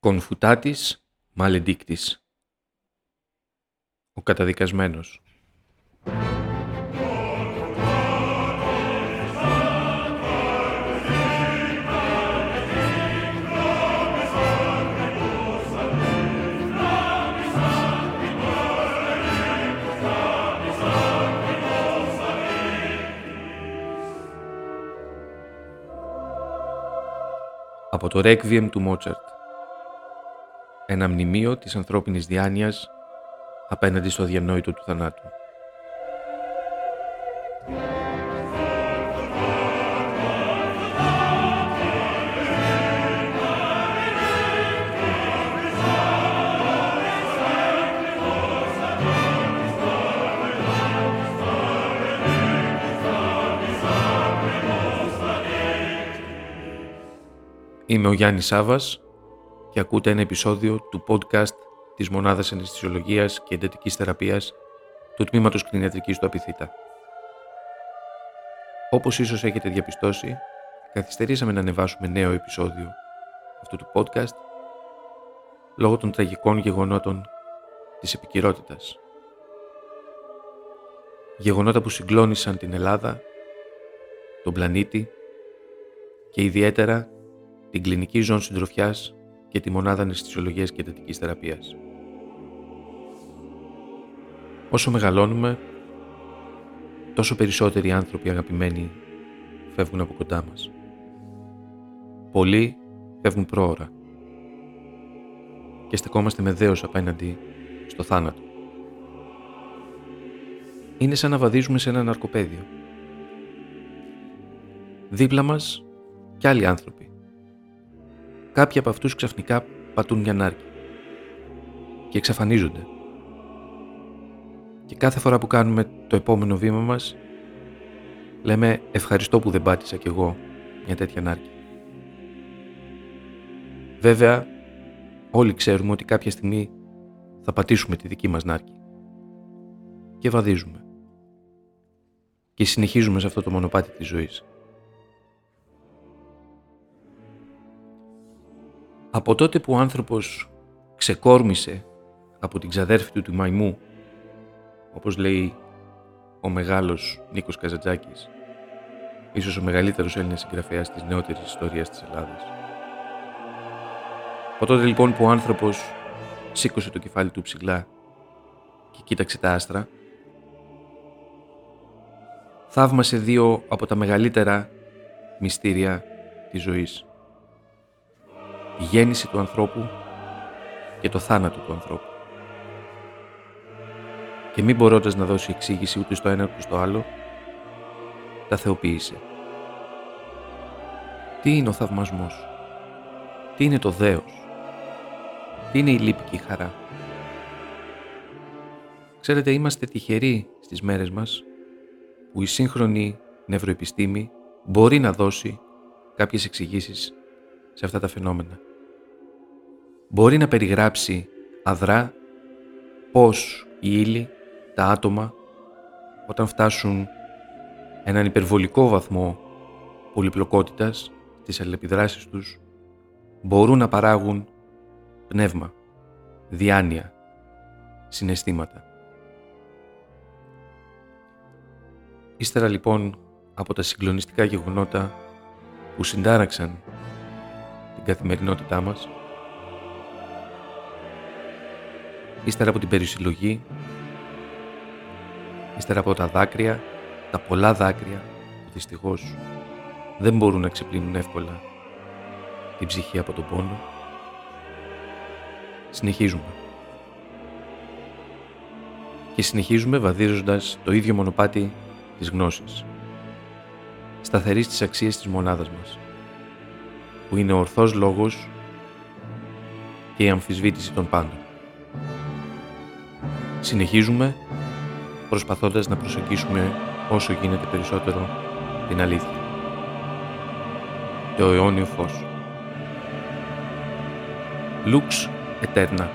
Κονφουτάτης μαλεντίκτης. Ο καταδικασμένος. Από το Requiem του Μότσαρτ ένα μνημείο της ανθρώπινης διάνοιας απέναντι στο διανόητο του θανάτου. Είμαι ο Γιάννης Σάβας και ακούτε ένα επεισόδιο του podcast της Μονάδας Αναισθησιολογίας και Εντατικής Θεραπείας του Τμήματος Κτηνιατρικής του Απιθύτα. Όπως ίσως έχετε διαπιστώσει, καθυστερήσαμε να ανεβάσουμε νέο επεισόδιο αυτού του podcast λόγω των τραγικών γεγονότων της επικυρότητα. Γεγονότα που συγκλώνησαν την Ελλάδα, τον πλανήτη και ιδιαίτερα την κλινική ζώνη συντροφιάς και τη μονάδα αναισθησιολογίας και εντατικής θεραπείας. Όσο μεγαλώνουμε, τόσο περισσότεροι άνθρωποι αγαπημένοι φεύγουν από κοντά μας. Πολλοί φεύγουν πρόωρα και στεκόμαστε με δέος απέναντι στο θάνατο. Είναι σαν να βαδίζουμε σε ένα ναρκοπαίδιο. Δίπλα μας κι άλλοι άνθρωποι κάποιοι από αυτούς ξαφνικά πατούν μια νάρκη και εξαφανίζονται. Και κάθε φορά που κάνουμε το επόμενο βήμα μας, λέμε ευχαριστώ που δεν πάτησα κι εγώ μια τέτοια νάρκη. Βέβαια, όλοι ξέρουμε ότι κάποια στιγμή θα πατήσουμε τη δική μας νάρκη. Και βαδίζουμε. Και συνεχίζουμε σε αυτό το μονοπάτι της ζωής. Από τότε που ο άνθρωπος ξεκόρμησε από την ξαδέρφη του του μαϊμού, όπως λέει ο μεγάλος Νίκος Καζατζάκης, ίσως ο μεγαλύτερος Έλληνας συγγραφέας της νεότερης ιστορίας της Ελλάδας. Από τότε λοιπόν που ο άνθρωπος σήκωσε το κεφάλι του ψηλά και κοίταξε τα άστρα, θαύμασε δύο από τα μεγαλύτερα μυστήρια της ζωής η γέννηση του ανθρώπου και το θάνατο του ανθρώπου. Και μη μπορώντας να δώσει εξήγηση ούτε στο ένα ούτε στο άλλο, τα θεοποίησε. Τι είναι ο θαυμασμός, τι είναι το δέος, τι είναι η λύπη και η χαρά; Ξέρετε, είμαστε τυχεροί στις μέρες μας που η σύγχρονη νευροεπιστήμη μπορεί να δώσει κάποιες εξηγήσεις σε αυτά τα φαινόμενα μπορεί να περιγράψει αδρά πώς οι ύλη, τα άτομα, όταν φτάσουν έναν υπερβολικό βαθμό πολυπλοκότητας στις αλληλεπιδράσεις τους, μπορούν να παράγουν πνεύμα, διάνοια, συναισθήματα. Ύστερα λοιπόν από τα συγκλονιστικά γεγονότα που συντάραξαν την καθημερινότητά μας, ύστερα από την περισυλλογή, ύστερα από τα δάκρυα, τα πολλά δάκρυα που δυστυχώς δεν μπορούν να ξεπλύνουν εύκολα την ψυχή από τον πόνο, συνεχίζουμε. Και συνεχίζουμε βαδίζοντας το ίδιο μονοπάτι της γνώσης, σταθερής στις αξίες της μονάδας μας, που είναι ο ορθός λόγος και η αμφισβήτηση των πάντων. Συνεχίζουμε προσπαθώντας να προσεγγίσουμε όσο γίνεται περισσότερο την αλήθεια. Το αιώνιο φως. Lux Eterna